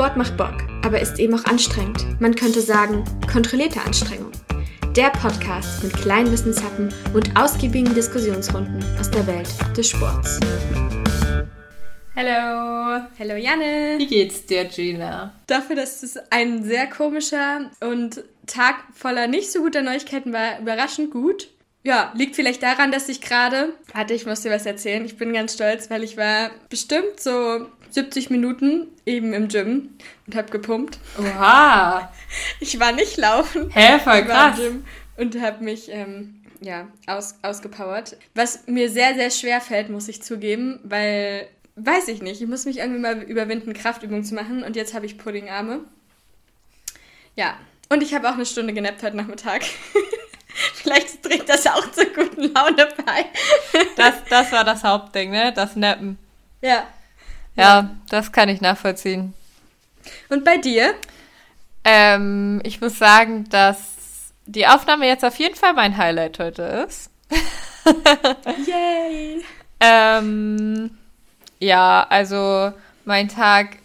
Sport macht Bock, aber ist eben auch anstrengend. Man könnte sagen, kontrollierte Anstrengung. Der Podcast mit kleinen Wissenshappen und ausgiebigen Diskussionsrunden aus der Welt des Sports. Hallo. Hallo Janne. Wie geht's dir, Gina? Dafür, dass es ein sehr komischer und Tag voller nicht so guter Neuigkeiten war, überraschend gut. Ja, liegt vielleicht daran, dass ich gerade. Warte, ich muss dir was erzählen. Ich bin ganz stolz, weil ich war bestimmt so 70 Minuten eben im Gym und habe gepumpt. Oha. Ich war nicht laufen. Hä, voll Ich war im krass. Gym und habe mich ähm, ja, aus, ausgepowert. Was mir sehr, sehr schwer fällt, muss ich zugeben, weil, weiß ich nicht, ich muss mich irgendwie mal überwinden, Kraftübungen zu machen und jetzt habe ich Puddingarme. Ja, und ich habe auch eine Stunde genappt heute Nachmittag. Vielleicht trägt das auch zur guten Laune bei. Das, das war das Hauptding, ne? Das Nappen. ja. Ja, das kann ich nachvollziehen. Und bei dir? Ähm, ich muss sagen, dass die Aufnahme jetzt auf jeden Fall mein Highlight heute ist. Yay! Ähm, ja, also mein Tag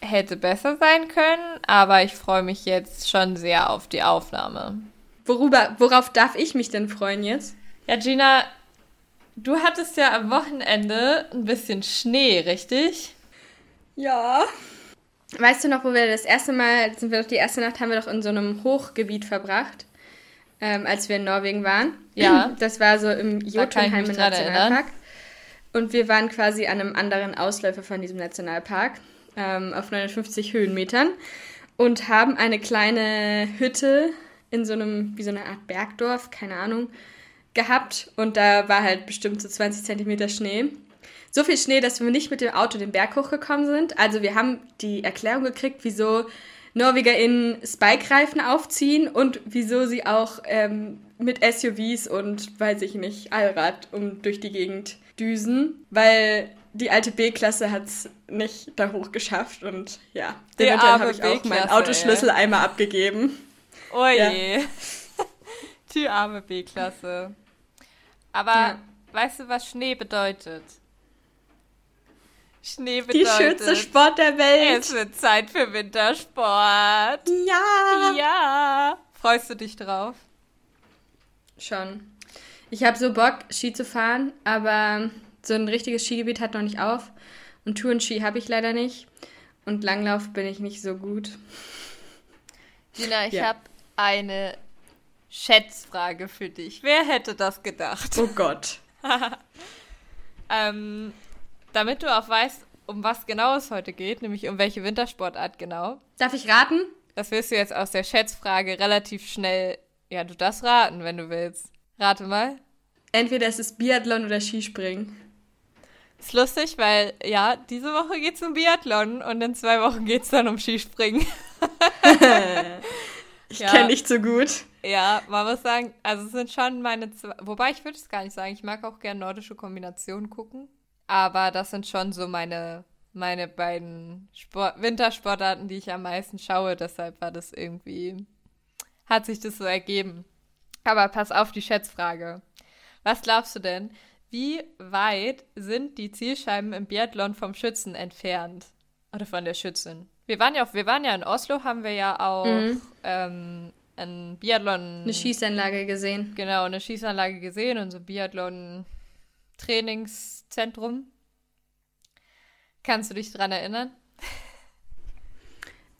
hätte besser sein können, aber ich freue mich jetzt schon sehr auf die Aufnahme. Worüber, worauf darf ich mich denn freuen jetzt? Ja, Gina, du hattest ja am Wochenende ein bisschen Schnee, richtig? Ja. Weißt du noch, wo wir das erste Mal, sind wir doch die erste Nacht, haben wir doch in so einem Hochgebiet verbracht, ähm, als wir in Norwegen waren. Ja. Das war so im dran Nationalpark. Und wir waren quasi an einem anderen Ausläufer von diesem Nationalpark, ähm, auf 59 Höhenmetern, und haben eine kleine Hütte in so einem, wie so eine Art Bergdorf, keine Ahnung, gehabt. Und da war halt bestimmt so 20 Zentimeter Schnee. So viel Schnee, dass wir nicht mit dem Auto den Berg hochgekommen sind. Also wir haben die Erklärung gekriegt, wieso NorwegerInnen Spike-Reifen aufziehen und wieso sie auch ähm, mit SUVs und, weiß ich nicht, Allrad um durch die Gegend düsen. Weil die alte B-Klasse hat es nicht da hoch geschafft und ja, dementsprechend habe ich auch meinen Autoschlüssel einmal abgegeben. Oh je. Die arme B-Klasse. Aber Ja. weißt du, was Schnee bedeutet? Schnee Die bedeutet, schönste Sport der Welt. es wird Zeit für Wintersport. Ja. Ja. Freust du dich drauf? Schon. Ich habe so Bock, Ski zu fahren, aber so ein richtiges Skigebiet hat noch nicht auf. Und Tourenski habe ich leider nicht. Und Langlauf bin ich nicht so gut. Gina, ich Ja. habe eine Schätzfrage für dich. Wer hätte das gedacht? Oh Gott. Ähm, damit du auch weißt, um was genau es heute geht, nämlich um welche Wintersportart genau, Darf ich raten? das wirst du jetzt aus der Schätzfrage relativ schnell, ja, du darfst raten, wenn du willst. Rate mal. Entweder es ist Biathlon oder Skispringen. Ist lustig, weil, ja, diese Woche geht's um Biathlon und in zwei Wochen geht's dann um Skispringen. Ich Ja. kenne nicht so gut. Ja, man muss sagen, also es sind schon meine zwei, wobei ich würde es gar nicht sagen, ich mag auch gerne nordische Kombinationen gucken, aber das sind schon so meine, meine beiden Sport, Wintersportarten, die ich am meisten schaue, deshalb war das irgendwie, hat sich das so ergeben. Aber pass auf die Schätzfrage. Was glaubst du denn, wie weit sind die Zielscheiben im Biathlon vom Schützen entfernt? Oder von der Schützin? Wir waren ja auch, wir waren ja in Oslo, haben wir ja auch ähm, ein Biathlon, Eine Schießanlage gesehen. genau, eine Schießanlage gesehen und so ein Biathlon-Trainingszentrum. Kannst du dich dran erinnern?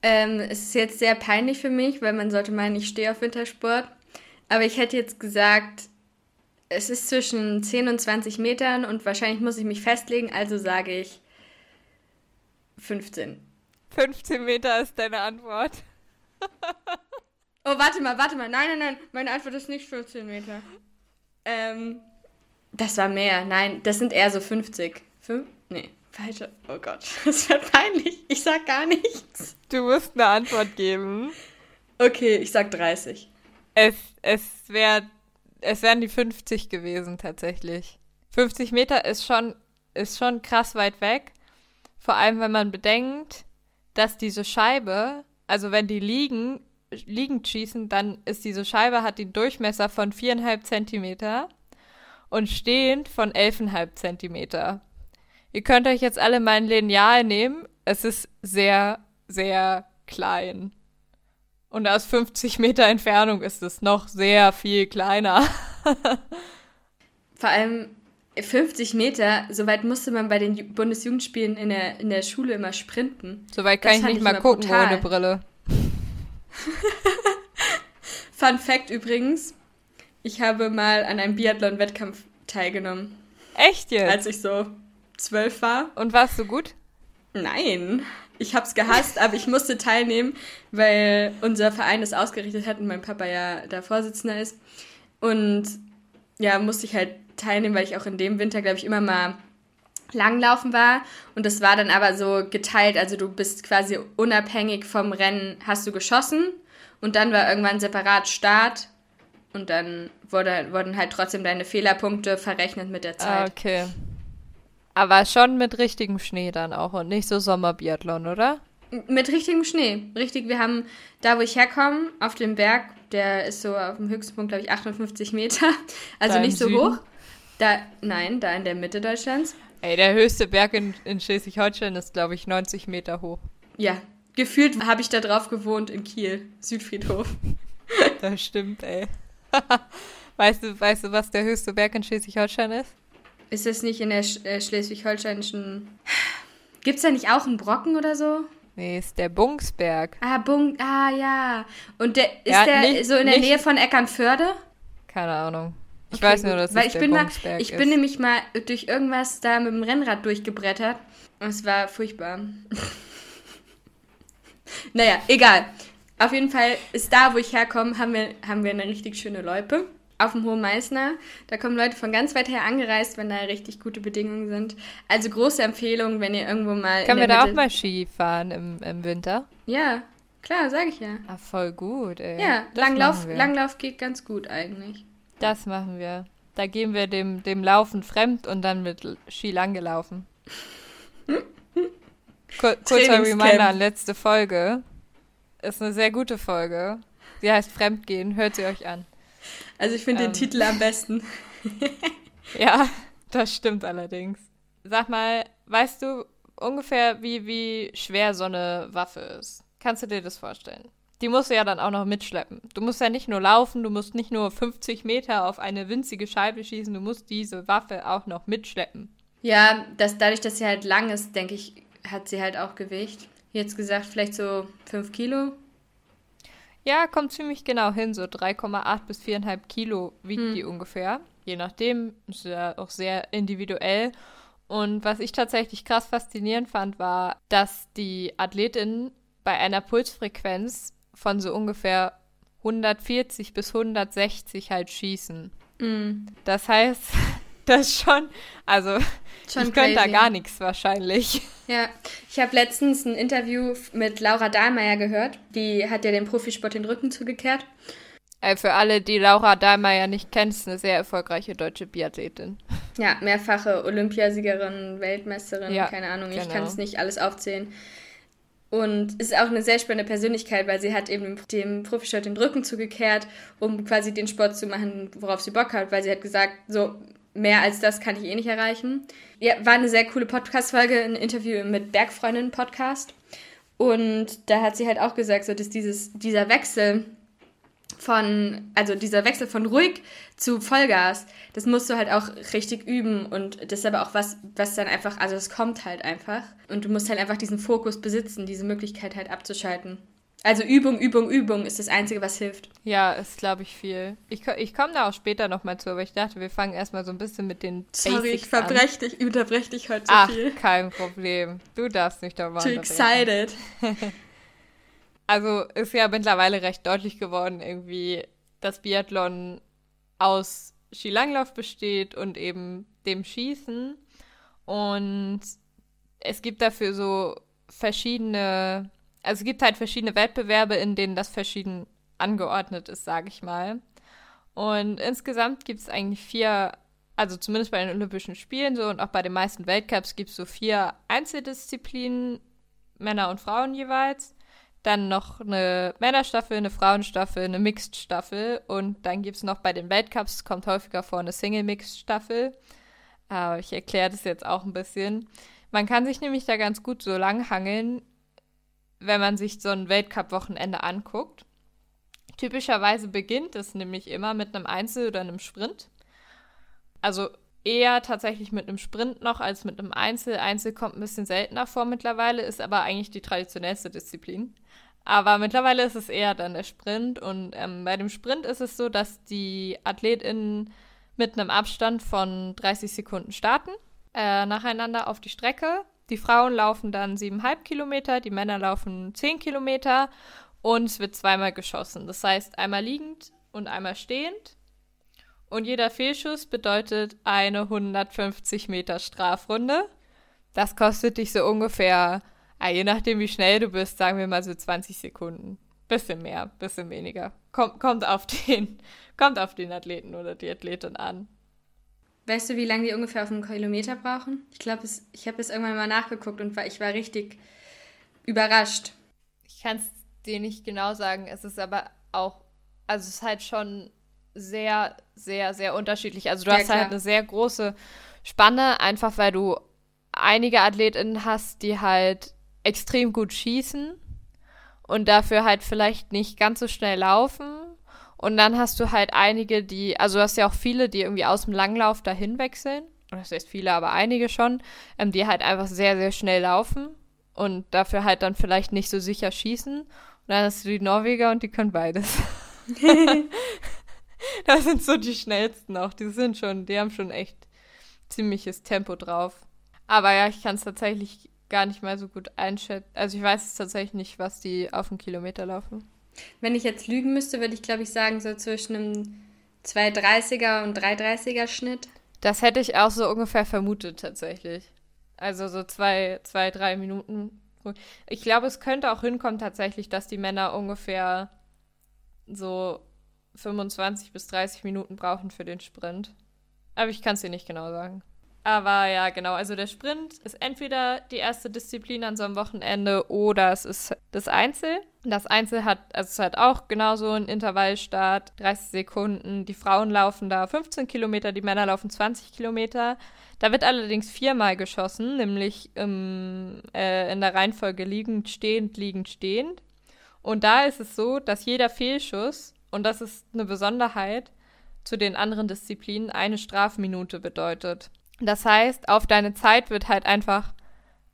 Ähm, es ist jetzt sehr peinlich für mich, weil man sollte meinen, ich stehe auf Wintersport. Aber ich hätte jetzt gesagt, es ist zwischen 10 und 20 Metern und wahrscheinlich muss ich mich festlegen, also sage ich 15. 15 Meter ist deine Antwort. Oh, warte mal, warte mal. Nein, nein, nein. Meine Antwort ist nicht 15 Meter. Ähm, das war mehr. Nein, das sind eher so 50. Fünf? Nee, falsche. Oh Gott, das wird peinlich. Ich sag gar nichts. Du musst eine Antwort geben. Okay, ich sag 30. Es, es, wär, es wären die 50 gewesen tatsächlich. 50 Meter ist schon, ist schon krass weit weg. Vor allem, wenn man bedenkt, dass diese Scheibe, also wenn die liegen, liegend schießen, dann ist diese Scheibe, hat den Durchmesser von 4,5 Zentimeter und stehend von 11,5 Zentimeter. Ihr könnt euch jetzt alle mein Lineal nehmen. Es ist sehr sehr klein. Und aus 50 Meter Entfernung ist es noch sehr viel kleiner. Vor allem 50 Meter, so weit musste man bei den Bundesjugendspielen in der, in der Schule immer sprinten. So weit kann das ich nicht ich mal gucken brutal. ohne Brille. Fun Fact übrigens, ich habe mal an einem Biathlon-Wettkampf teilgenommen. Echt jetzt? Als ich so zwölf war. Und warst du gut? Nein. Ich hab's gehasst, aber ich musste teilnehmen, weil unser Verein es ausgerichtet hat und mein Papa ja der Vorsitzender ist. Und ja, musste ich halt teilnehmen, weil ich auch in dem Winter, glaube ich, immer mal langlaufen war. Und das war dann aber so geteilt. Also du bist quasi unabhängig vom Rennen, hast du geschossen. Und dann war irgendwann separat Start. Und dann wurde, wurden halt trotzdem deine Fehlerpunkte verrechnet mit der Zeit. Okay. Aber schon mit richtigem Schnee dann auch und nicht so Sommerbiathlon, oder? Mit richtigem Schnee. Richtig, wir haben da, wo ich herkomme, auf dem Berg, der ist so auf dem höchsten Punkt, glaube ich, 58 Meter. Also da nicht so Süden? hoch. Da, nein, da in der Mitte Deutschlands. Ey, der höchste Berg in, in Schleswig-Holstein ist, glaube ich, 90 Meter hoch. Ja, gefühlt habe ich da drauf gewohnt in Kiel, Südfriedhof. das stimmt, ey. weißt, du, weißt du, was der höchste Berg in Schleswig-Holstein ist? Ist das nicht in der Sch äh, schleswig-holsteinischen. Gibt es da nicht auch einen Brocken oder so? Nee, ist der Bungsberg. Ah, Bung, ah ja. Und der ist ja, der nicht, so in der nicht, Nähe von Eckernförde? Keine Ahnung. Ich okay, weiß nur, dass Weil es ich bin mal, Ich ist. bin nämlich mal durch irgendwas da mit dem Rennrad durchgebrettert. Und es war furchtbar. naja, egal. Auf jeden Fall ist da, wo ich herkomme, haben wir, haben wir eine richtig schöne Loipe auf dem Hohen Meißner. Da kommen Leute von ganz weit her angereist, wenn da richtig gute Bedingungen sind. Also große Empfehlung, wenn ihr irgendwo mal. Können wir da Mitte auch mal Ski fahren im, im Winter? Ja, klar, sage ich ja. Ah, voll gut, ey. Ja, Langlauf, Langlauf geht ganz gut eigentlich. Das machen wir. Da gehen wir dem, dem Laufen fremd und dann mit Ski lang gelaufen. Kur kurzer Reminder an letzte Folge. Ist eine sehr gute Folge. Sie heißt Fremdgehen. Hört sie euch an. Also ich finde ähm. den Titel am besten. ja, das stimmt allerdings. Sag mal, weißt du ungefähr, wie, wie schwer so eine Waffe ist? Kannst du dir das vorstellen? Die musst du ja dann auch noch mitschleppen. Du musst ja nicht nur laufen, du musst nicht nur 50 Meter auf eine winzige Scheibe schießen, du musst diese Waffe auch noch mitschleppen. Ja, das, dadurch, dass sie halt lang ist, denke ich, hat sie halt auch Gewicht. Jetzt gesagt, vielleicht so 5 Kilo. Ja, kommt ziemlich genau hin. So 3,8 bis 4,5 Kilo wiegt hm. die ungefähr. Je nachdem, ist ja auch sehr individuell. Und was ich tatsächlich krass faszinierend fand, war, dass die Athletinnen bei einer Pulsfrequenz von so ungefähr 140 bis 160 halt schießen. Mm. Das heißt, das schon, also schon ich könnte da gar nichts wahrscheinlich. Ja, ich habe letztens ein Interview mit Laura Dahlmeier gehört. Die hat ja dem Profisport den Rücken zugekehrt. Äh, für alle, die Laura Dahlmeier nicht kennen, ist eine sehr erfolgreiche deutsche Biathletin. Ja, mehrfache Olympiasiegerin, Weltmeisterin, ja, keine Ahnung, genau. ich kann es nicht alles aufzählen. Und ist auch eine sehr spannende Persönlichkeit, weil sie hat eben dem Profisport den Rücken zugekehrt, um quasi den Sport zu machen, worauf sie Bock hat, weil sie hat gesagt, so mehr als das kann ich eh nicht erreichen. Ja, war eine sehr coole Podcast-Folge, ein Interview mit Bergfreundin-Podcast. Und da hat sie halt auch gesagt, so, dass dieses, dieser Wechsel von, also dieser Wechsel von ruhig zu Vollgas, das musst du halt auch richtig üben und das ist aber auch was, was dann einfach, also es kommt halt einfach und du musst halt einfach diesen Fokus besitzen, diese Möglichkeit halt abzuschalten. Also Übung, Übung, Übung ist das Einzige, was hilft. Ja, ist, glaube ich, viel. Ich, ich komme da auch später nochmal zu, aber ich dachte, wir fangen erstmal so ein bisschen mit den Sorry, Basics ich verbreche dich, unterbreche dich heute so Ach, viel. kein Problem. Du darfst nicht darüber Too excited. Also ist ja mittlerweile recht deutlich geworden, irgendwie, dass Biathlon aus Skilanglauf besteht und eben dem Schießen. Und es gibt dafür so verschiedene also es gibt halt verschiedene Wettbewerbe, in denen das verschieden angeordnet ist, sage ich mal. Und insgesamt gibt es eigentlich vier, also zumindest bei den Olympischen Spielen so und auch bei den meisten Weltcups gibt es so vier Einzeldisziplinen, Männer und Frauen jeweils. Dann noch eine Männerstaffel, eine Frauenstaffel, eine Mixed-Staffel und dann gibt es noch bei den Weltcups, kommt häufiger vor, eine Single-Mixed-Staffel. Aber ich erkläre das jetzt auch ein bisschen. Man kann sich nämlich da ganz gut so lang hangeln, wenn man sich so ein Weltcup-Wochenende anguckt. Typischerweise beginnt es nämlich immer mit einem Einzel oder einem Sprint. Also eher tatsächlich mit einem Sprint noch als mit einem Einzel. Einzel kommt ein bisschen seltener vor mittlerweile, ist aber eigentlich die traditionellste Disziplin. Aber mittlerweile ist es eher dann der Sprint. Und ähm, bei dem Sprint ist es so, dass die AthletInnen mit einem Abstand von 30 Sekunden starten, äh, nacheinander auf die Strecke. Die Frauen laufen dann 7,5 Kilometer, die Männer laufen 10 Kilometer und es wird zweimal geschossen. Das heißt, einmal liegend und einmal stehend. Und jeder Fehlschuss bedeutet eine 150 Meter Strafrunde. Das kostet dich so ungefähr, ah, je nachdem wie schnell du bist, sagen wir mal so 20 Sekunden. Bisschen mehr, bisschen weniger. Kommt, kommt, auf, den, kommt auf den Athleten oder die Athletin an. Weißt du, wie lange die ungefähr auf einen Kilometer brauchen? Ich glaube, ich habe es irgendwann mal nachgeguckt und war, ich war richtig überrascht. Ich kann es dir nicht genau sagen. Es ist aber auch, also es ist halt schon sehr, sehr, sehr unterschiedlich. Also du ja, hast halt klar. halt eine sehr große Spanne, einfach weil du einige AthletInnen hast, die halt extrem gut schießen und dafür halt vielleicht nicht ganz so schnell laufen. Und dann hast du halt einige, die, also du hast ja auch viele, die irgendwie aus dem Langlauf dahin wechseln. Oder das heißt viele, aber einige schon, ähm, die halt einfach sehr, sehr schnell laufen und dafür halt dann vielleicht nicht so sicher schießen. Und dann hast du die Norweger und die können beides. das sind so die schnellsten auch. Die sind schon, die haben schon echt ziemliches Tempo drauf. Aber ja, ich kann es tatsächlich gar nicht mal so gut einschätzen. Also ich weiß es tatsächlich nicht, was die auf einen Kilometer laufen. Wenn ich jetzt lügen müsste, würde ich glaube ich sagen, so zwischen einem 230er und 330er Schnitt. Das hätte ich auch so ungefähr vermutet tatsächlich. Also so zwei, zwei, drei Minuten. Ich glaube, es könnte auch hinkommen tatsächlich, dass die Männer ungefähr so 25 bis 30 Minuten brauchen für den Sprint. Aber ich kann es dir nicht genau sagen. Aber ja, genau. Also der Sprint ist entweder die erste Disziplin an so einem Wochenende oder es ist das Einzel. Das Einzel hat, also es hat auch genauso einen Intervallstart, 30 Sekunden. Die Frauen laufen da 15 Kilometer, die Männer laufen 20 Kilometer. Da wird allerdings viermal geschossen, nämlich im, äh, in der Reihenfolge liegend, stehend, liegend, stehend. Und da ist es so, dass jeder Fehlschuss und das ist eine Besonderheit zu den anderen Disziplinen, eine Strafminute bedeutet. Das heißt, auf deine Zeit wird halt einfach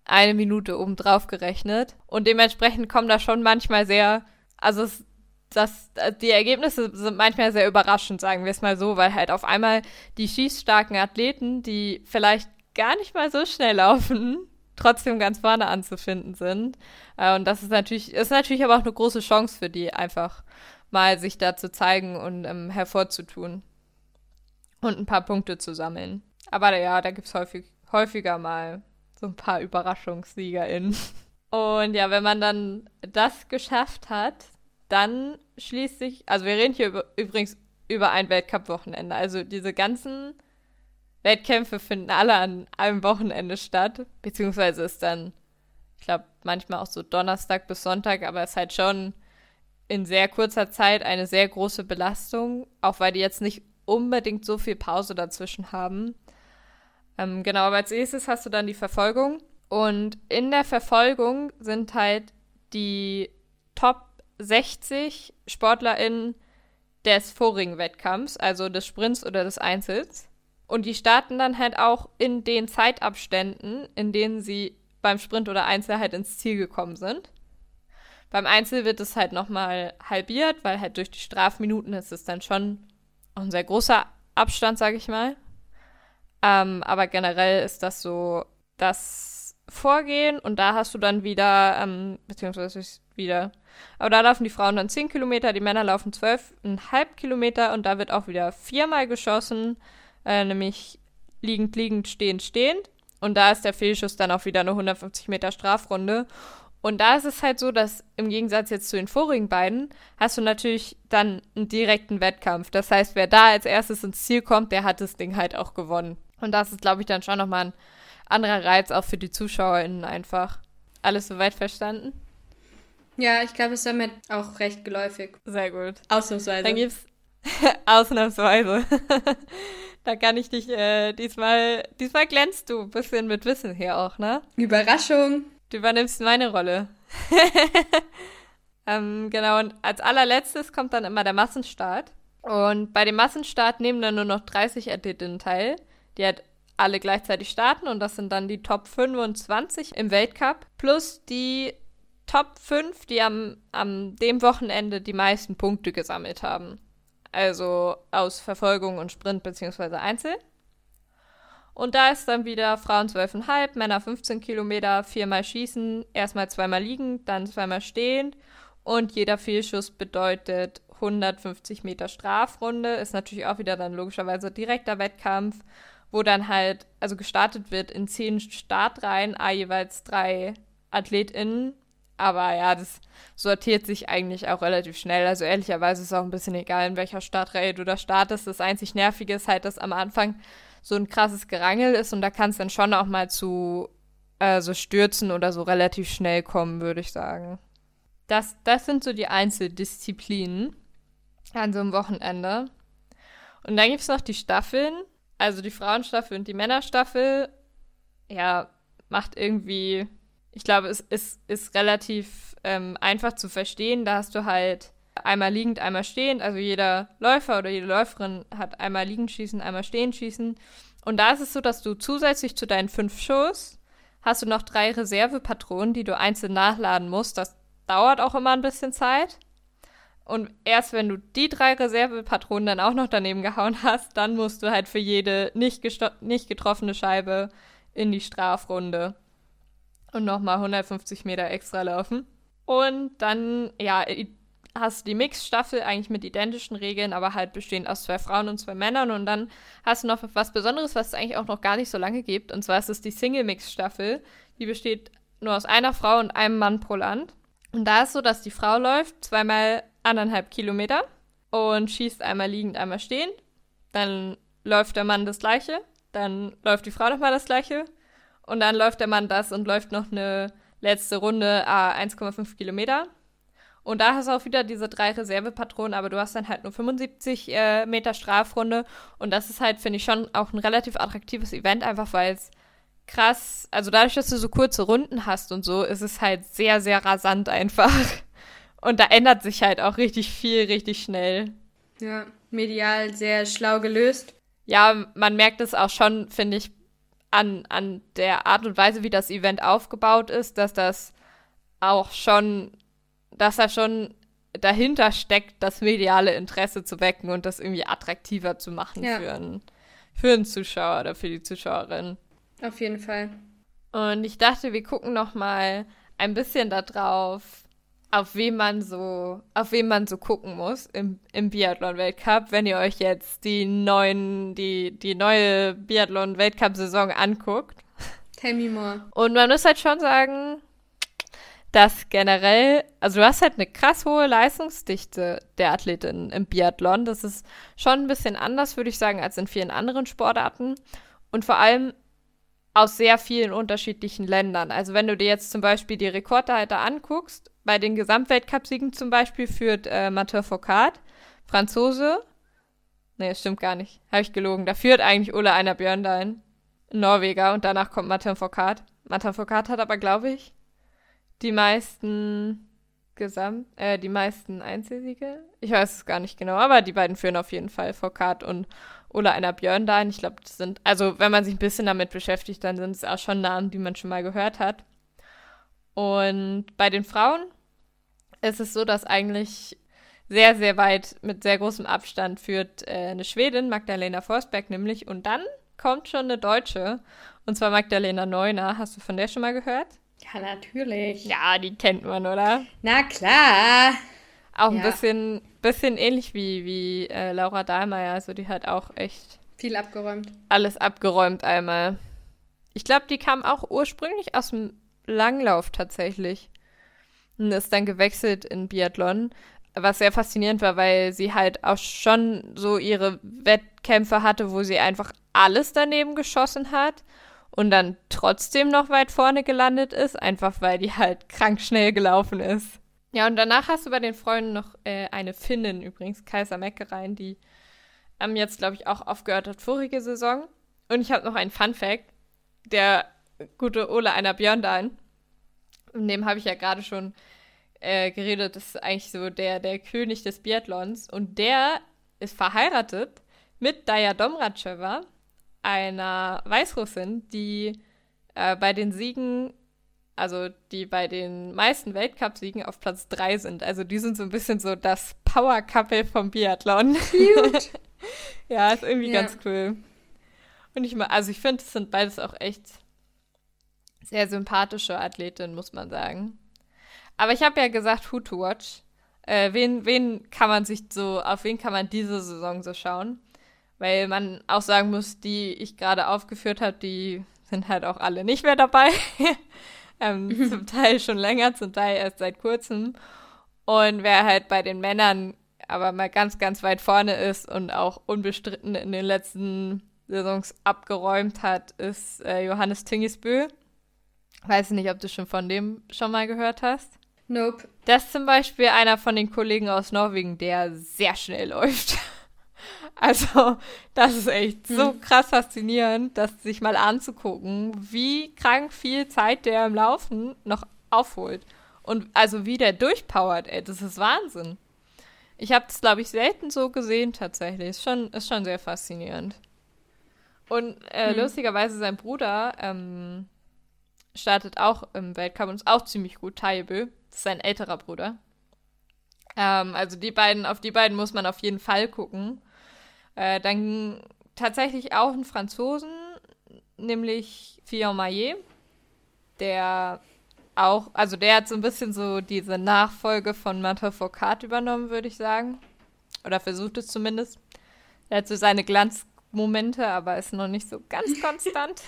eine Minute obendrauf gerechnet. Und dementsprechend kommen da schon manchmal sehr, also es, das, die Ergebnisse sind manchmal sehr überraschend, sagen wir es mal so, weil halt auf einmal die schießstarken Athleten, die vielleicht gar nicht mal so schnell laufen, trotzdem ganz vorne anzufinden sind. Äh, und das ist natürlich, ist natürlich aber auch eine große Chance für die, einfach mal sich da zu zeigen und ähm, hervorzutun. Und ein paar Punkte zu sammeln. Aber ja, da gibt es häufig, häufiger mal so ein paar ÜberraschungssiegerInnen. Und ja, wenn man dann das geschafft hat, dann schließt sich, also wir reden hier über, übrigens über ein Weltcup-Wochenende. Also diese ganzen Wettkämpfe finden alle an einem Wochenende statt, beziehungsweise ist dann, ich glaube, manchmal auch so Donnerstag bis Sonntag, aber es ist halt schon in sehr kurzer Zeit eine sehr große Belastung, auch weil die jetzt nicht unbedingt so viel Pause dazwischen haben. Ähm, genau, aber als nächstes hast du dann die Verfolgung. Und in der Verfolgung sind halt die Top 60 SportlerInnen des vorigen Wettkampfs, also des Sprints oder des Einzels. Und die starten dann halt auch in den Zeitabständen, in denen sie beim Sprint oder Einzel halt ins Ziel gekommen sind. Beim Einzel wird es halt nochmal halbiert, weil halt durch die Strafminuten ist es dann schon ein sehr großer Abstand, sage ich mal. Ähm, aber generell ist das so das Vorgehen und da hast du dann wieder, ähm, beziehungsweise wieder, aber da laufen die Frauen dann 10 Kilometer, die Männer laufen 12,5 Kilometer und da wird auch wieder viermal geschossen, äh, nämlich liegend, liegend, stehend, stehend. Und da ist der Fehlschuss dann auch wieder eine 150 Meter Strafrunde. Und da ist es halt so, dass im Gegensatz jetzt zu den vorigen beiden, hast du natürlich dann einen direkten Wettkampf. Das heißt, wer da als erstes ins Ziel kommt, der hat das Ding halt auch gewonnen. Und das ist, glaube ich, dann schon nochmal ein anderer Reiz auch für die ZuschauerInnen einfach. Alles soweit verstanden? Ja, ich glaube, es ist damit auch recht geläufig. Sehr gut. Ausnahmsweise. Dann gibt's Ausnahmsweise. da kann ich dich äh, diesmal, diesmal glänzt du ein bisschen mit Wissen hier auch, ne? Überraschung. Du übernimmst meine Rolle. ähm, genau, und als allerletztes kommt dann immer der Massenstart. Und bei dem Massenstart nehmen dann nur noch 30 Athletinnen teil, die halt alle gleichzeitig starten und das sind dann die Top 25 im Weltcup plus die Top 5, die am, am dem Wochenende die meisten Punkte gesammelt haben. Also aus Verfolgung und Sprint beziehungsweise Einzel. Und da ist dann wieder Frauen 12,5, Männer 15 Kilometer, viermal schießen, erstmal zweimal liegen, dann zweimal stehen. Und jeder Fehlschuss bedeutet 150 Meter Strafrunde. Ist natürlich auch wieder dann logischerweise direkter Wettkampf, wo dann halt, also gestartet wird in zehn Startreihen, a jeweils drei AthletInnen. Aber ja, das sortiert sich eigentlich auch relativ schnell. Also ehrlicherweise ist es auch ein bisschen egal, in welcher Startreihe du da startest. Das einzig Nervige ist halt, dass am Anfang so ein krasses Gerangel ist und da kann es dann schon auch mal zu äh, so Stürzen oder so relativ schnell kommen, würde ich sagen. Das, das sind so die Einzeldisziplinen an so einem Wochenende. Und dann gibt es noch die Staffeln, also die Frauenstaffel und die Männerstaffel. Ja, macht irgendwie, ich glaube, es ist, ist relativ ähm, einfach zu verstehen. Da hast du halt einmal liegend, einmal stehend. Also jeder Läufer oder jede Läuferin hat einmal liegend schießen, einmal stehend schießen. Und da ist es so, dass du zusätzlich zu deinen fünf Shows hast du noch drei Reservepatronen, die du einzeln nachladen musst. Das dauert auch immer ein bisschen Zeit. Und erst wenn du die drei Reservepatronen dann auch noch daneben gehauen hast, dann musst du halt für jede nicht, nicht getroffene Scheibe in die Strafrunde und nochmal 150 Meter extra laufen. Und dann, ja, hast du die Mix-Staffel eigentlich mit identischen Regeln, aber halt bestehend aus zwei Frauen und zwei Männern. Und dann hast du noch was Besonderes, was es eigentlich auch noch gar nicht so lange gibt. Und zwar ist es die Single-Mix-Staffel. Die besteht nur aus einer Frau und einem Mann pro Land. Und da ist so, dass die Frau läuft zweimal anderthalb Kilometer und schießt einmal liegend, einmal stehend. Dann läuft der Mann das Gleiche. Dann läuft die Frau nochmal das Gleiche. Und dann läuft der Mann das und läuft noch eine letzte Runde 1,5 Kilometer. Und da hast du auch wieder diese drei Reservepatronen, aber du hast dann halt nur 75 äh, Meter Strafrunde. Und das ist halt, finde ich, schon auch ein relativ attraktives Event, einfach weil es krass, also dadurch, dass du so kurze Runden hast und so, ist es halt sehr, sehr rasant einfach. Und da ändert sich halt auch richtig viel, richtig schnell. Ja, medial sehr schlau gelöst. Ja, man merkt es auch schon, finde ich, an, an der Art und Weise, wie das Event aufgebaut ist, dass das auch schon dass da schon dahinter steckt, das mediale Interesse zu wecken und das irgendwie attraktiver zu machen ja. für, einen, für einen Zuschauer oder für die Zuschauerin. Auf jeden Fall. Und ich dachte, wir gucken noch mal ein bisschen darauf, auf wen man so, auf wen man so gucken muss im, im Biathlon-Weltcup, wenn ihr euch jetzt die neuen, die, die neue Biathlon-Weltcup-Saison anguckt. Tell me more. Und man muss halt schon sagen, dass generell, also du hast halt eine krass hohe Leistungsdichte der Athletinnen im Biathlon. Das ist schon ein bisschen anders, würde ich sagen, als in vielen anderen Sportarten. Und vor allem aus sehr vielen unterschiedlichen Ländern. Also wenn du dir jetzt zum Beispiel die Rekordhalter anguckst, bei den Gesamtweltcupsiegen zum Beispiel führt äh, Mathieu Foucault, Franzose. Nee, stimmt gar nicht. Habe ich gelogen. Da führt eigentlich Ulla Einer Björndein, Norweger, und danach kommt Mathieu Foucault. Mathieu Foucault hat aber, glaube ich, die meisten Gesamt, äh, die meisten Einzelsiege. Ich weiß es gar nicht genau, aber die beiden führen auf jeden Fall Foucault und Ola einer Björndein. Ich glaube, das sind, also wenn man sich ein bisschen damit beschäftigt, dann sind es auch schon Namen, die man schon mal gehört hat. Und bei den Frauen ist es so, dass eigentlich sehr, sehr weit mit sehr großem Abstand führt äh, eine Schwedin, Magdalena Forsberg nämlich. Und dann kommt schon eine Deutsche, und zwar Magdalena Neuner. Hast du von der schon mal gehört? Ja, natürlich. Ja, die kennt man, oder? Na klar. Auch ein ja. bisschen, bisschen ähnlich wie, wie äh, Laura Dahlmeier. Also die hat auch echt. Viel abgeräumt. Alles abgeräumt einmal. Ich glaube, die kam auch ursprünglich aus dem Langlauf tatsächlich. Und ist dann gewechselt in Biathlon. Was sehr faszinierend war, weil sie halt auch schon so ihre Wettkämpfe hatte, wo sie einfach alles daneben geschossen hat und dann trotzdem noch weit vorne gelandet ist, einfach weil die halt krank schnell gelaufen ist. Ja, und danach hast du bei den Freunden noch äh, eine Finnin übrigens, Kaiser Meckerein, die ähm, jetzt, glaube ich, auch aufgehört hat vorige Saison. Und ich habe noch einen Fun Fact. Der gute Ole einer Björndahl in dem habe ich ja gerade schon äh, geredet, das ist eigentlich so der, der König des Biathlons. Und der ist verheiratet mit Daya Domracheva, einer Weißrussin, die äh, bei den Siegen, also die bei den meisten Weltcupsiegen auf Platz 3 sind. Also die sind so ein bisschen so das Power-Couple vom Biathlon. Cute. ja, ist irgendwie ja. ganz cool. Und ich mal, also ich finde, es sind beides auch echt sehr sympathische Athletinnen, muss man sagen. Aber ich habe ja gesagt, who to watch. Äh, wen, wen kann man sich so, auf wen kann man diese Saison so schauen? Weil man auch sagen muss, die ich gerade aufgeführt habe, die sind halt auch alle nicht mehr dabei. ähm, mhm. Zum Teil schon länger, zum Teil erst seit kurzem. Und wer halt bei den Männern aber mal ganz, ganz weit vorne ist und auch unbestritten in den letzten Saisons abgeräumt hat, ist äh, Johannes Tingisbö. Weiß nicht, ob du schon von dem schon mal gehört hast. Nope. Das ist zum Beispiel einer von den Kollegen aus Norwegen, der sehr schnell läuft. Also, das ist echt so krass faszinierend, das sich mal anzugucken, wie krank viel Zeit der im Laufen noch aufholt. Und also wie der durchpowert, ey, das ist Wahnsinn. Ich habe das, glaube ich, selten so gesehen tatsächlich. Ist schon, ist schon sehr faszinierend. Und äh, hm. lustigerweise sein Bruder ähm, startet auch im Weltcup und ist auch ziemlich gut, Taibö. Das ist sein älterer Bruder. Ähm, also die beiden, auf die beiden muss man auf jeden Fall gucken. Äh, dann tatsächlich auch einen Franzosen, nämlich Fillon Maillet, der auch, also der hat so ein bisschen so diese Nachfolge von Martin Foucault übernommen, würde ich sagen. Oder versucht es zumindest. Er hat so seine Glanzmomente, aber ist noch nicht so ganz konstant.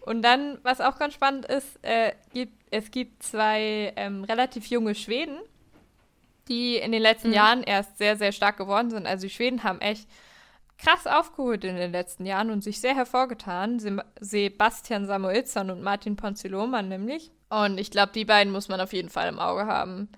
Und dann, was auch ganz spannend ist, äh, gibt, es gibt zwei ähm, relativ junge Schweden, die in den letzten mhm. Jahren erst sehr, sehr stark geworden sind. Also die Schweden haben echt krass aufgeholt in den letzten Jahren und sich sehr hervorgetan. Sebastian Samuelsson und Martin Ponziloman nämlich. Und ich glaube, die beiden muss man auf jeden Fall im Auge haben.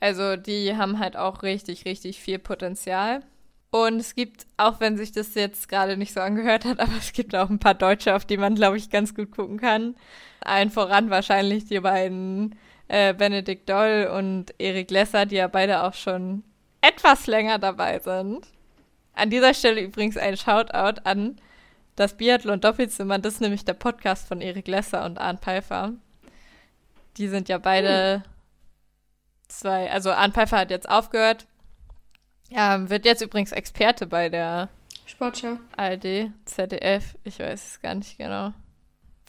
Also die haben halt auch richtig, richtig viel Potenzial. Und es gibt, auch wenn sich das jetzt gerade nicht so angehört hat, aber es gibt auch ein paar Deutsche, auf die man, glaube ich, ganz gut gucken kann. Allen voran wahrscheinlich die beiden äh, Benedikt Doll und Erik Lesser, die ja beide auch schon etwas länger dabei sind. An dieser Stelle übrigens ein Shoutout an das Biathlon Doppelzimmer. Das ist nämlich der Podcast von Erik Lesser und Arndt Pfeiffer. Die sind ja beide hm. zwei, also Arndt Pfeiffer hat jetzt aufgehört ja, wird jetzt übrigens Experte bei der Sportschau. ARD, ZDF, ich weiß es gar nicht genau.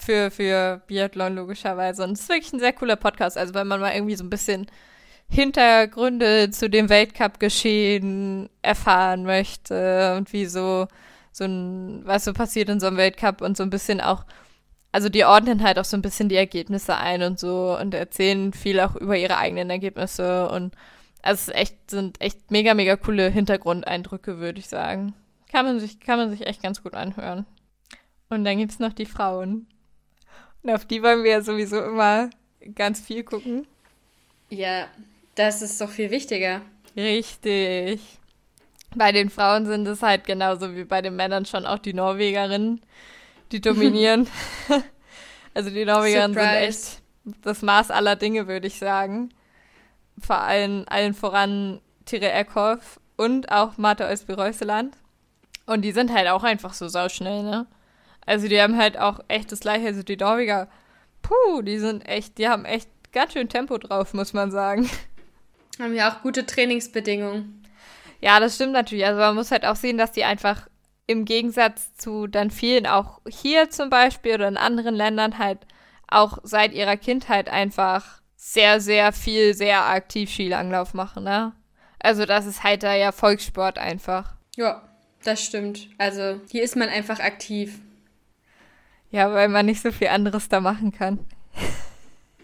Für, für Biathlon logischerweise. Und es ist wirklich ein sehr cooler Podcast. Also wenn man mal irgendwie so ein bisschen Hintergründe zu dem Weltcup-Geschehen erfahren möchte und wie so, so ein, was so passiert in so einem Weltcup und so ein bisschen auch, also die ordnen halt auch so ein bisschen die Ergebnisse ein und so und erzählen viel auch über ihre eigenen Ergebnisse und also es echt, sind echt mega, mega coole Hintergrundeindrücke, würde ich sagen. Kann man sich, kann man sich echt ganz gut anhören. Und dann gibt es noch die Frauen. Und auf die wollen wir ja sowieso immer ganz viel gucken. Ja, das ist doch viel wichtiger. Richtig. Bei den Frauen sind es halt genauso wie bei den Männern schon auch die Norwegerinnen, die dominieren. also die Norwegerinnen sind echt das Maß aller Dinge, würde ich sagen vor allem allen voran Tire Eckhoff und auch Martha Eusby-Reuseland. Und die sind halt auch einfach so sauschnell, ne? Also die haben halt auch echt das gleiche, also die Norweger, puh, die sind echt, die haben echt ganz schön Tempo drauf, muss man sagen. Haben ja auch gute Trainingsbedingungen. Ja, das stimmt natürlich. Also man muss halt auch sehen, dass die einfach im Gegensatz zu dann vielen, auch hier zum Beispiel oder in anderen Ländern halt auch seit ihrer Kindheit einfach sehr, sehr viel, sehr aktiv Skilanglauf machen, ne? Also das ist halt da ja Volkssport einfach. Ja, das stimmt. Also hier ist man einfach aktiv. Ja, weil man nicht so viel anderes da machen kann.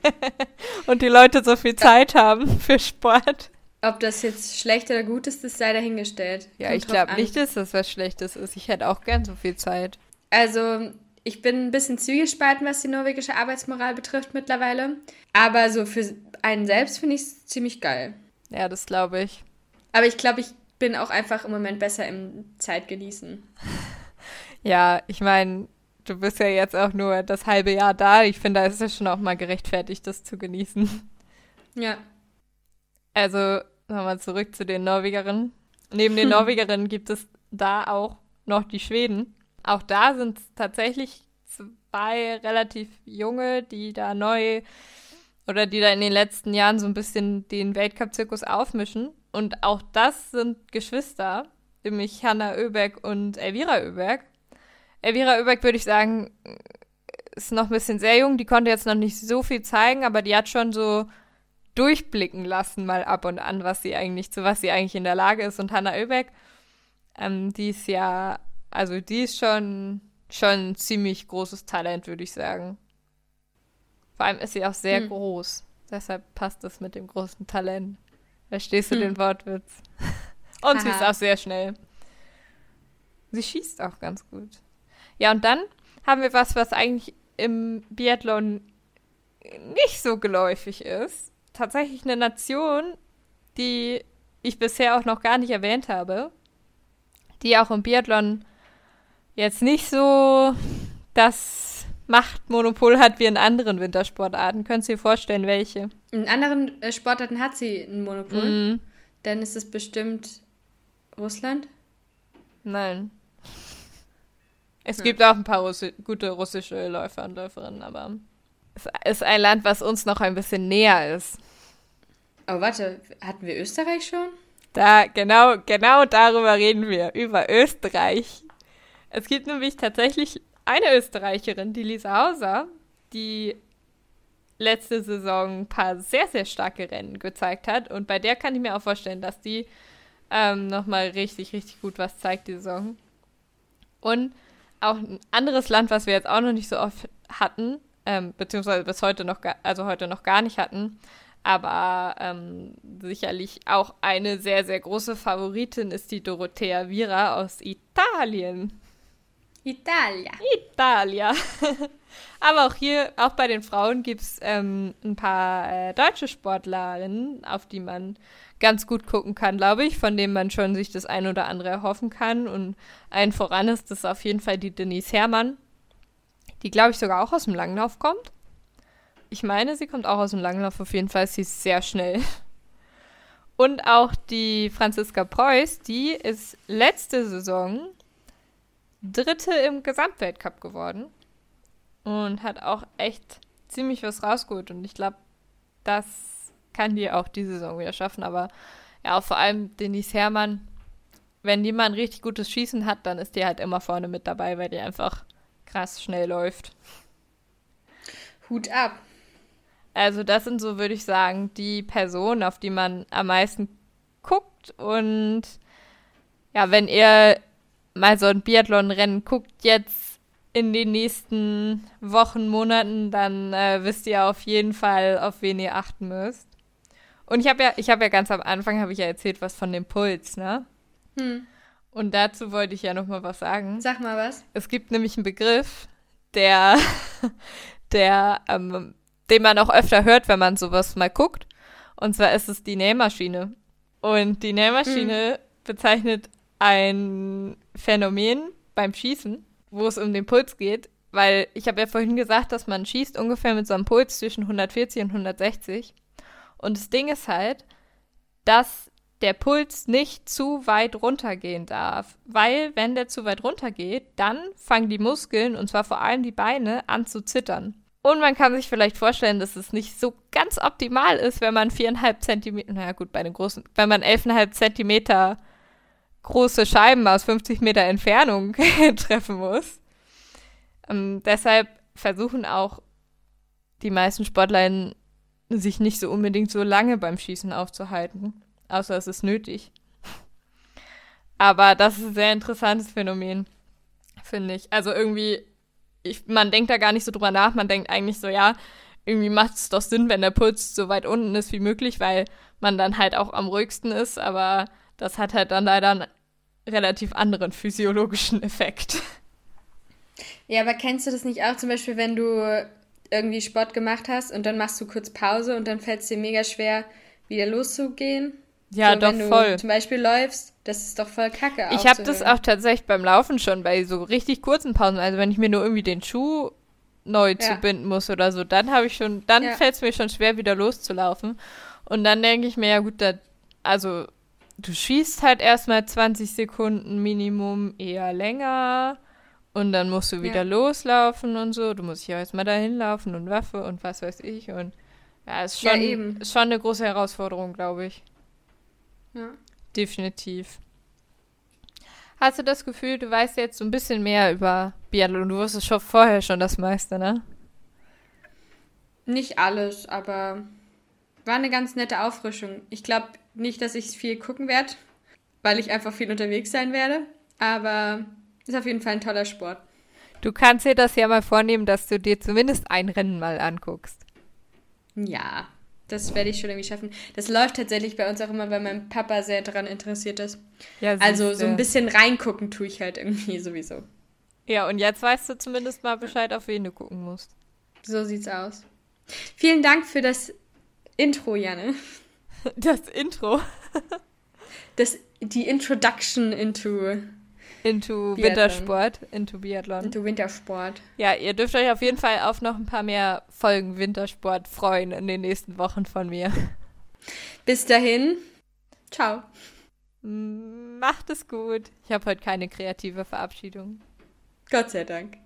Und die Leute so viel Zeit haben für Sport. Ob das jetzt schlecht oder gut ist, das sei dahingestellt. Ja, Kommt ich glaube nicht, dass das was Schlechtes ist. Ich hätte auch gern so viel Zeit. Also ich bin ein bisschen zwiegespalten, was die norwegische Arbeitsmoral betrifft mittlerweile. Aber so für einen selbst finde ich es ziemlich geil. Ja, das glaube ich. Aber ich glaube, ich bin auch einfach im Moment besser im Zeitgenießen. ja, ich meine, du bist ja jetzt auch nur das halbe Jahr da. Ich finde, da ist es schon auch mal gerechtfertigt, das zu genießen. Ja. Also, nochmal zurück zu den Norwegerinnen. Neben den Norwegerinnen gibt es da auch noch die Schweden. Auch da sind es tatsächlich zwei relativ junge, die da neu oder die da in den letzten Jahren so ein bisschen den Weltcup-Zirkus aufmischen. Und auch das sind Geschwister, nämlich Hanna Oeberg und Elvira Oeberg. Elvira Oeberg würde ich sagen, ist noch ein bisschen sehr jung, die konnte jetzt noch nicht so viel zeigen, aber die hat schon so durchblicken lassen, mal ab und an, was sie eigentlich, zu was sie eigentlich in der Lage ist. Und Hannah Oebeck, ähm, die ist ja, also die ist schon, schon ein ziemlich großes Talent, würde ich sagen. Vor allem ist sie auch sehr hm. groß. Deshalb passt das mit dem großen Talent. Verstehst du hm. den Wortwitz? und Aha. sie ist auch sehr schnell. Sie schießt auch ganz gut. Ja, und dann haben wir was, was eigentlich im Biathlon nicht so geläufig ist tatsächlich eine Nation, die ich bisher auch noch gar nicht erwähnt habe, die auch im Biathlon jetzt nicht so das Machtmonopol hat wie in anderen Wintersportarten. Könnt ihr dir vorstellen, welche? In anderen äh, Sportarten hat sie ein Monopol. Mhm. Dann ist es bestimmt Russland? Nein. Es ja. gibt auch ein paar Russi gute russische Läufer und Läuferinnen, aber es ist ein Land, was uns noch ein bisschen näher ist. Aber warte, hatten wir Österreich schon? Da, genau, genau darüber reden wir, über Österreich. Es gibt nämlich tatsächlich eine Österreicherin, die Lisa Hauser, die letzte Saison ein paar sehr, sehr starke Rennen gezeigt hat. Und bei der kann ich mir auch vorstellen, dass die ähm, nochmal richtig, richtig gut was zeigt, die Saison. Und auch ein anderes Land, was wir jetzt auch noch nicht so oft hatten, ähm, beziehungsweise bis heute noch, also heute noch gar nicht hatten, aber ähm, sicherlich auch eine sehr, sehr große Favoritin ist die Dorothea Vira aus Italien. Italia. Italia. Aber auch hier, auch bei den Frauen gibt es ähm, ein paar äh, deutsche Sportlerinnen, auf die man ganz gut gucken kann, glaube ich, von denen man schon sich das ein oder andere erhoffen kann. Und ein voran ist das auf jeden Fall die Denise Herrmann, die, glaube ich, sogar auch aus dem Langlauf kommt. Ich meine, sie kommt auch aus dem Langlauf auf jeden Fall. Sie ist sehr schnell. Und auch die Franziska Preuß, die ist letzte Saison Dritte im Gesamtweltcup geworden. Und hat auch echt ziemlich was rausgeholt. Und ich glaube, das kann die auch diese Saison wieder schaffen. Aber ja, auch vor allem Denise Herrmann, wenn die mal ein richtig gutes Schießen hat, dann ist die halt immer vorne mit dabei, weil die einfach krass schnell läuft. Hut ab. Also das sind so, würde ich sagen, die Personen, auf die man am meisten guckt. Und ja, wenn ihr mal so ein Biathlon-Rennen guckt jetzt in den nächsten Wochen, Monaten, dann äh, wisst ihr auf jeden Fall, auf wen ihr achten müsst. Und ich habe ja, ich habe ja ganz am Anfang habe ich ja erzählt was von dem Puls, ne? Hm. Und dazu wollte ich ja noch mal was sagen. Sag mal was. Es gibt nämlich einen Begriff, der, der ähm, den man auch öfter hört, wenn man sowas mal guckt. Und zwar ist es die Nähmaschine. Und die Nähmaschine mhm. bezeichnet ein Phänomen beim Schießen, wo es um den Puls geht, weil ich habe ja vorhin gesagt, dass man schießt ungefähr mit so einem Puls zwischen 140 und 160. Und das Ding ist halt, dass der Puls nicht zu weit runtergehen darf, weil wenn der zu weit runtergeht, dann fangen die Muskeln, und zwar vor allem die Beine, an zu zittern. Und man kann sich vielleicht vorstellen, dass es nicht so ganz optimal ist, wenn man viereinhalb Zentimeter, naja gut, bei den großen, wenn man elfeinhalb Zentimeter große Scheiben aus 50 Meter Entfernung treffen muss. Ähm, deshalb versuchen auch die meisten Sportler sich nicht so unbedingt so lange beim Schießen aufzuhalten, außer es ist nötig. Aber das ist ein sehr interessantes Phänomen, finde ich. Also irgendwie ich, man denkt da gar nicht so drüber nach. Man denkt eigentlich so, ja, irgendwie macht es doch Sinn, wenn der Puls so weit unten ist wie möglich, weil man dann halt auch am ruhigsten ist. Aber das hat halt dann leider einen relativ anderen physiologischen Effekt. Ja, aber kennst du das nicht auch zum Beispiel, wenn du irgendwie Sport gemacht hast und dann machst du kurz Pause und dann fällt es dir mega schwer, wieder loszugehen? Ja, so, doch, wenn du voll. Zum Beispiel läufst Das ist doch voll kacke. Ich habe das auch tatsächlich beim Laufen schon bei so richtig kurzen Pausen. Also wenn ich mir nur irgendwie den Schuh neu ja. zubinden muss oder so, dann habe ich schon, dann ja. fällt es mir schon schwer, wieder loszulaufen. Und dann denke ich mir, ja gut, da, also du schießt halt erstmal 20 Sekunden Minimum, eher länger. Und dann musst du wieder ja. loslaufen und so. Du musst ja erstmal dahin laufen und Waffe und was weiß ich. Und ja, ist schon, ja, ist schon eine große Herausforderung, glaube ich. Ja. Definitiv. Hast du das Gefühl, du weißt jetzt so ein bisschen mehr über Biathlon? Du wusstest schon vorher schon das meiste, ne? Nicht alles, aber war eine ganz nette Auffrischung. Ich glaube nicht, dass ich viel gucken werde, weil ich einfach viel unterwegs sein werde. Aber ist auf jeden Fall ein toller Sport. Du kannst dir das ja mal vornehmen, dass du dir zumindest ein Rennen mal anguckst. Ja, das werde ich schon irgendwie schaffen. Das läuft tatsächlich bei uns auch immer, weil mein Papa sehr daran interessiert ist. Ja, also so ein bisschen reingucken tue ich halt irgendwie sowieso. Ja, und jetzt weißt du zumindest mal Bescheid, auf wen du gucken musst. So sieht's aus. Vielen Dank für das Intro, Janne. Das Intro? das, die Introduction into Into Biathlon. Wintersport, into Biathlon. Into Wintersport. Ja, ihr dürft euch auf jeden Fall auf noch ein paar mehr Folgen Wintersport freuen in den nächsten Wochen von mir. Bis dahin, ciao. Macht es gut. Ich habe heute keine kreative Verabschiedung. Gott sei Dank.